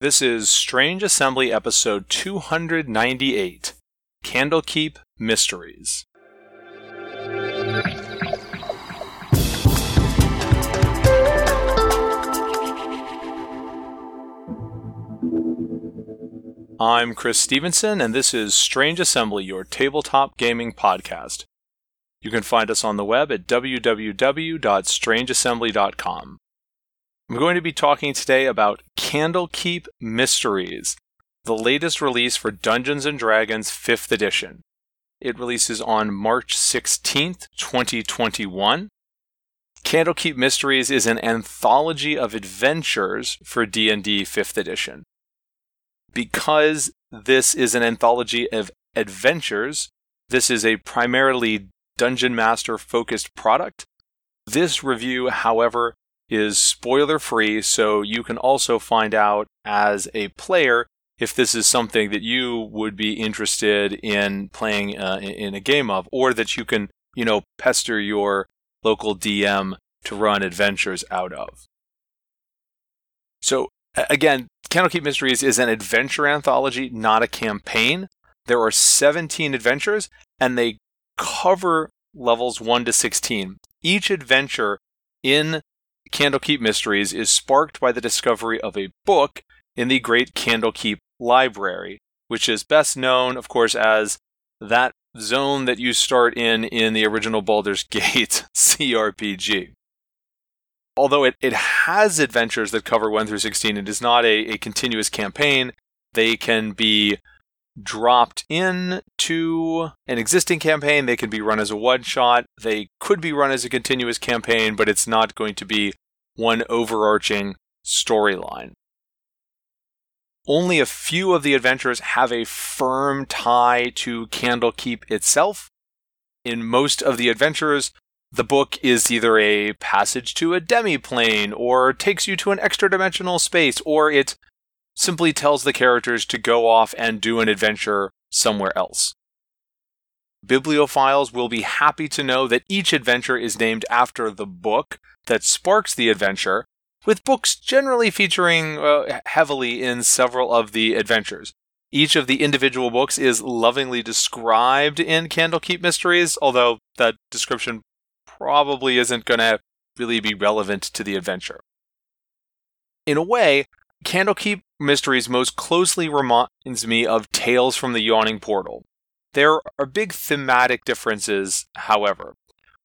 This is Strange Assembly episode 298 Candlekeep Mysteries. I'm Chris Stevenson, and this is Strange Assembly, your tabletop gaming podcast. You can find us on the web at www.strangeassembly.com. I'm going to be talking today about Candlekeep Mysteries, the latest release for Dungeons and Dragons 5th edition. It releases on March 16th, 2021. Candlekeep Mysteries is an anthology of adventures for D&D 5th edition. Because this is an anthology of adventures, this is a primarily Dungeon Master focused product. This review, however, is spoiler free, so you can also find out as a player if this is something that you would be interested in playing uh, in a game of, or that you can, you know, pester your local DM to run adventures out of. So, again, Candlekeep Mysteries is an adventure anthology, not a campaign. There are 17 adventures, and they cover levels 1 to 16. Each adventure in Candlekeep Mysteries is sparked by the discovery of a book in the Great Candlekeep Library, which is best known, of course, as that zone that you start in in the original Baldur's Gate CRPG. Although it, it has adventures that cover 1 through 16, it is not a, a continuous campaign. They can be dropped in to an existing campaign. They can be run as a one shot. They could be run as a continuous campaign, but it's not going to be one overarching storyline. Only a few of the adventures have a firm tie to Candlekeep itself. In most of the adventures, the book is either a passage to a demi-plane, or takes you to an extra dimensional space, or it simply tells the characters to go off and do an adventure somewhere else. Bibliophiles will be happy to know that each adventure is named after the book that sparks the adventure, with books generally featuring uh, heavily in several of the adventures. Each of the individual books is lovingly described in Candlekeep Mysteries, although that description probably isn't going to really be relevant to the adventure. In a way, Candlekeep Mysteries most closely reminds me of Tales from the Yawning Portal. There are big thematic differences, however.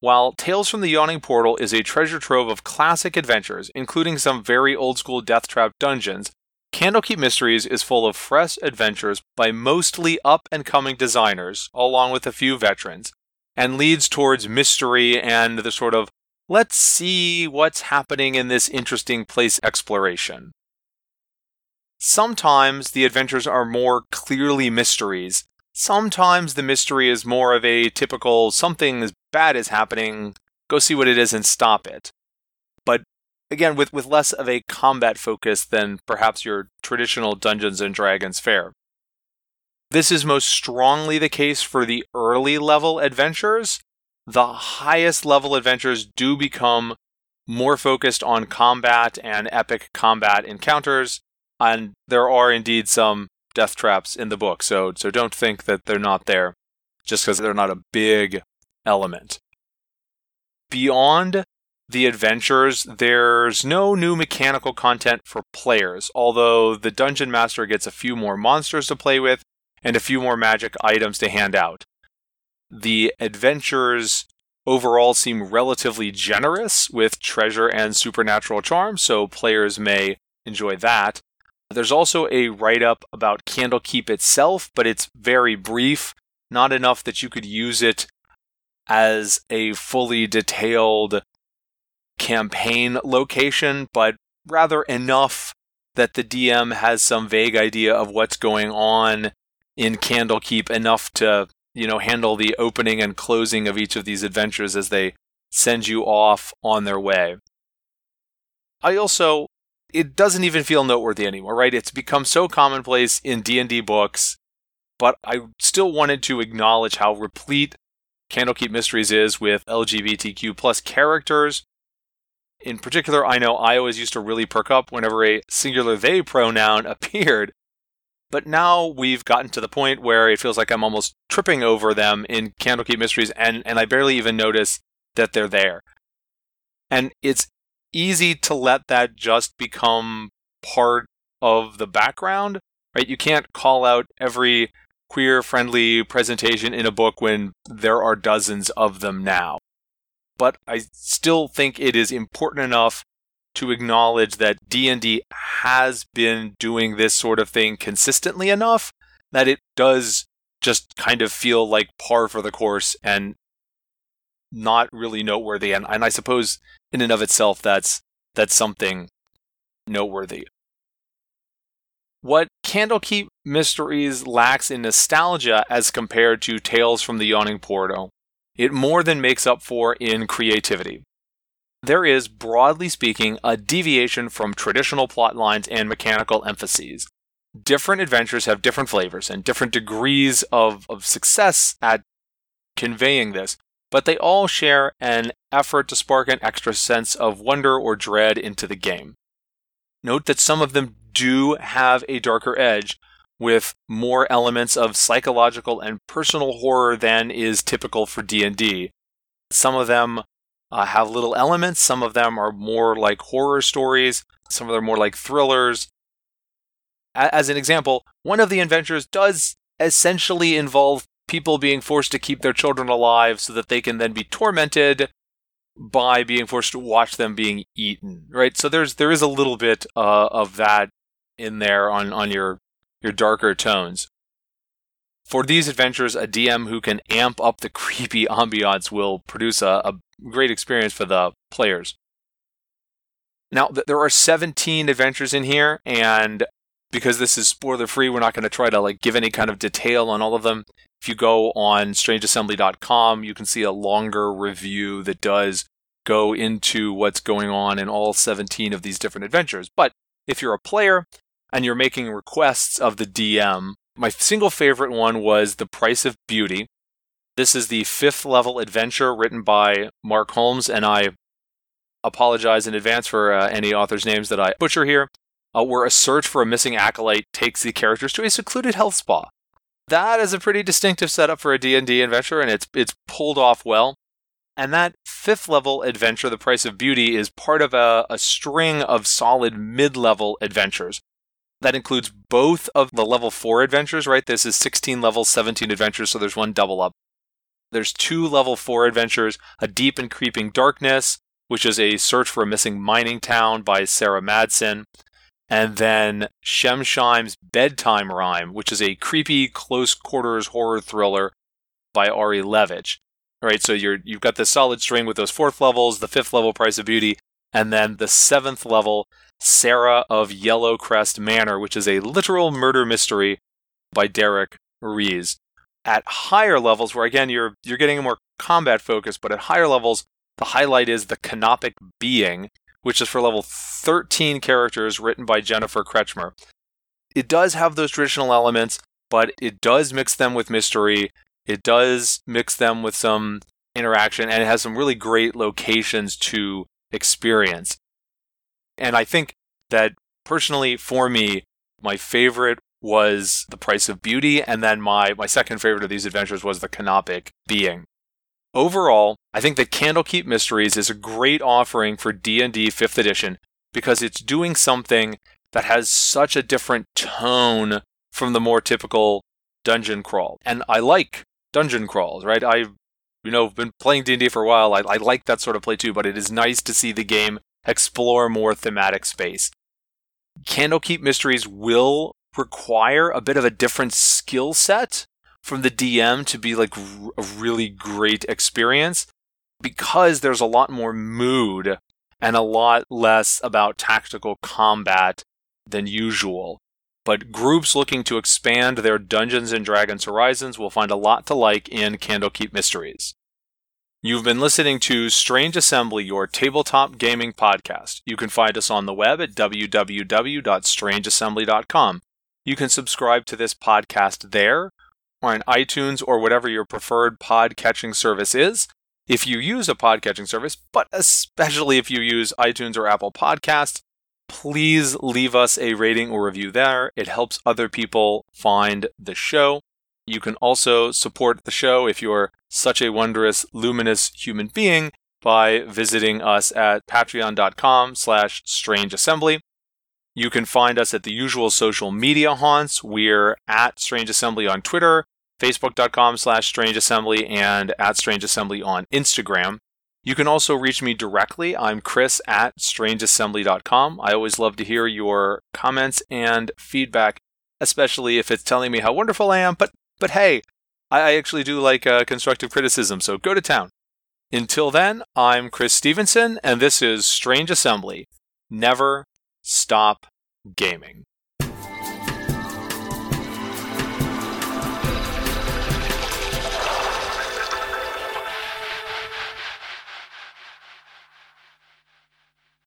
While Tales from the Yawning Portal is a treasure trove of classic adventures, including some very old school Death Trap dungeons, Candlekeep Mysteries is full of fresh adventures by mostly up and coming designers, along with a few veterans, and leads towards mystery and the sort of let's see what's happening in this interesting place exploration. Sometimes the adventures are more clearly mysteries. Sometimes the mystery is more of a typical something as bad is happening, go see what it is and stop it. But again, with, with less of a combat focus than perhaps your traditional Dungeons and Dragons fare. This is most strongly the case for the early level adventures. The highest level adventures do become more focused on combat and epic combat encounters, and there are indeed some death traps in the book, so so don't think that they're not there just because they're not a big element. Beyond the adventures, there's no new mechanical content for players, although the dungeon master gets a few more monsters to play with and a few more magic items to hand out. The adventures overall seem relatively generous with treasure and supernatural charms, so players may enjoy that. There's also a write up about Candlekeep itself, but it's very brief, not enough that you could use it as a fully detailed campaign location, but rather enough that the DM has some vague idea of what's going on in Candlekeep enough to, you know, handle the opening and closing of each of these adventures as they send you off on their way. I also it doesn't even feel noteworthy anymore, right? It's become so commonplace in D&D books, but I still wanted to acknowledge how replete Candlekeep Mysteries is with LGBTQ plus characters. in particular, I know I always used to really perk up whenever a singular they pronoun appeared. But now we've gotten to the point where it feels like I'm almost tripping over them in Candlekeep Mysteries, and, and I barely even notice that they're there. And it's easy to let that just become part of the background, right? You can't call out every queer friendly presentation in a book when there are dozens of them now. But I still think it is important enough to acknowledge that D&D has been doing this sort of thing consistently enough that it does just kind of feel like par for the course and not really noteworthy and, and I suppose in and of itself that's that's something noteworthy. What Candlekeep Mysteries lacks in nostalgia as compared to Tales from the Yawning Portal, it more than makes up for in creativity. There is, broadly speaking, a deviation from traditional plot lines and mechanical emphases. Different adventures have different flavors and different degrees of, of success at conveying this, but they all share an effort to spark an extra sense of wonder or dread into the game. Note that some of them do have a darker edge with more elements of psychological and personal horror than is typical for D&D. Some of them uh, have little elements, some of them are more like horror stories, some of them are more like thrillers. A- as an example, one of the adventures does essentially involve people being forced to keep their children alive so that they can then be tormented by being forced to watch them being eaten, right? So there's there is a little bit uh, of that in there on on your your darker tones. For these adventures, a DM who can amp up the creepy ambiance will produce a, a great experience for the players. Now, th- there are 17 adventures in here, and because this is spoiler free, we're not going to try to like give any kind of detail on all of them. If you go on strangeassembly.com, you can see a longer review that does go into what's going on in all 17 of these different adventures. But if you're a player and you're making requests of the DM, my single favorite one was The Price of Beauty. This is the fifth level adventure written by Mark Hulmes, and I apologize in advance for uh, any author's names that I butcher here. Uh, where a search for a missing acolyte takes the characters to a secluded health spa. That is a pretty distinctive setup for a D&D adventure, and it's it's pulled off well. And that fifth level adventure, The Price of Beauty, is part of a, a string of solid mid level adventures. That includes both of the level 4 adventures, right? This is 16 levels, 17 adventures, so there's one double up. There's two level 4 adventures A Deep and Creeping Darkness, which is a search for a missing mining town by Sarah Madsen. And then Shemshime's Bedtime Rhyme, which is a creepy close quarters horror thriller by Ari Levitch. All right, so you're you've got the solid string with those fourth levels, the fifth level Price of Beauty, and then the seventh level Sarah of Yellowcrest Manor, which is a literal murder mystery by Derek Ruiz. At higher levels, where again you're you're getting a more combat focus, but at higher levels, the highlight is the Canopic Being, which is for level 13 characters written by Jennifer Kretchmer. It does have those traditional elements, but it does mix them with mystery. It does mix them with some interaction, and it has some really great locations to experience. And I think that personally, for me, my favorite was The Price of Beauty, and then my, my second favorite of these adventures was The Canopic Being. Overall, I think that Candlekeep Mysteries is a great offering for D&D 5th edition because it's doing something that has such a different tone from the more typical dungeon crawl. And I like dungeon crawls, right? I've you know been playing D&D for a while. I, I like that sort of play too, but it is nice to see the game explore more thematic space. Candlekeep Mysteries will require a bit of a different skill set from the DM to be like a really great experience because there's a lot more mood and a lot less about tactical combat than usual. But groups looking to expand their Dungeons and Dragons horizons will find a lot to like in Candlekeep Mysteries. You've been listening to Strange Assembly, your tabletop gaming podcast. You can find us on the web at www.strangeassembly.com. You can subscribe to this podcast there on iTunes or whatever your preferred pod catching service is. If you use a pod catching service, but especially if you use iTunes or Apple Podcasts, please leave us a rating or review there. It helps other people find the show. You can also support the show if you're such a wondrous, luminous human being by visiting us at patreon.com slash strangeassembly. You can find us at the usual social media haunts. We're at Strange Assembly on Twitter, facebook.com slash strangeassembly, and at Strange Assembly on Instagram. You can also reach me directly. I'm Chris at strangeassembly.com. I always love to hear your comments and feedback, especially if it's telling me how wonderful I am. But but hey, I, actually do like uh, constructive criticism, so go to town. Until then, I'm Chris Stevenson, and this is Strange Assembly. Never stop gaming.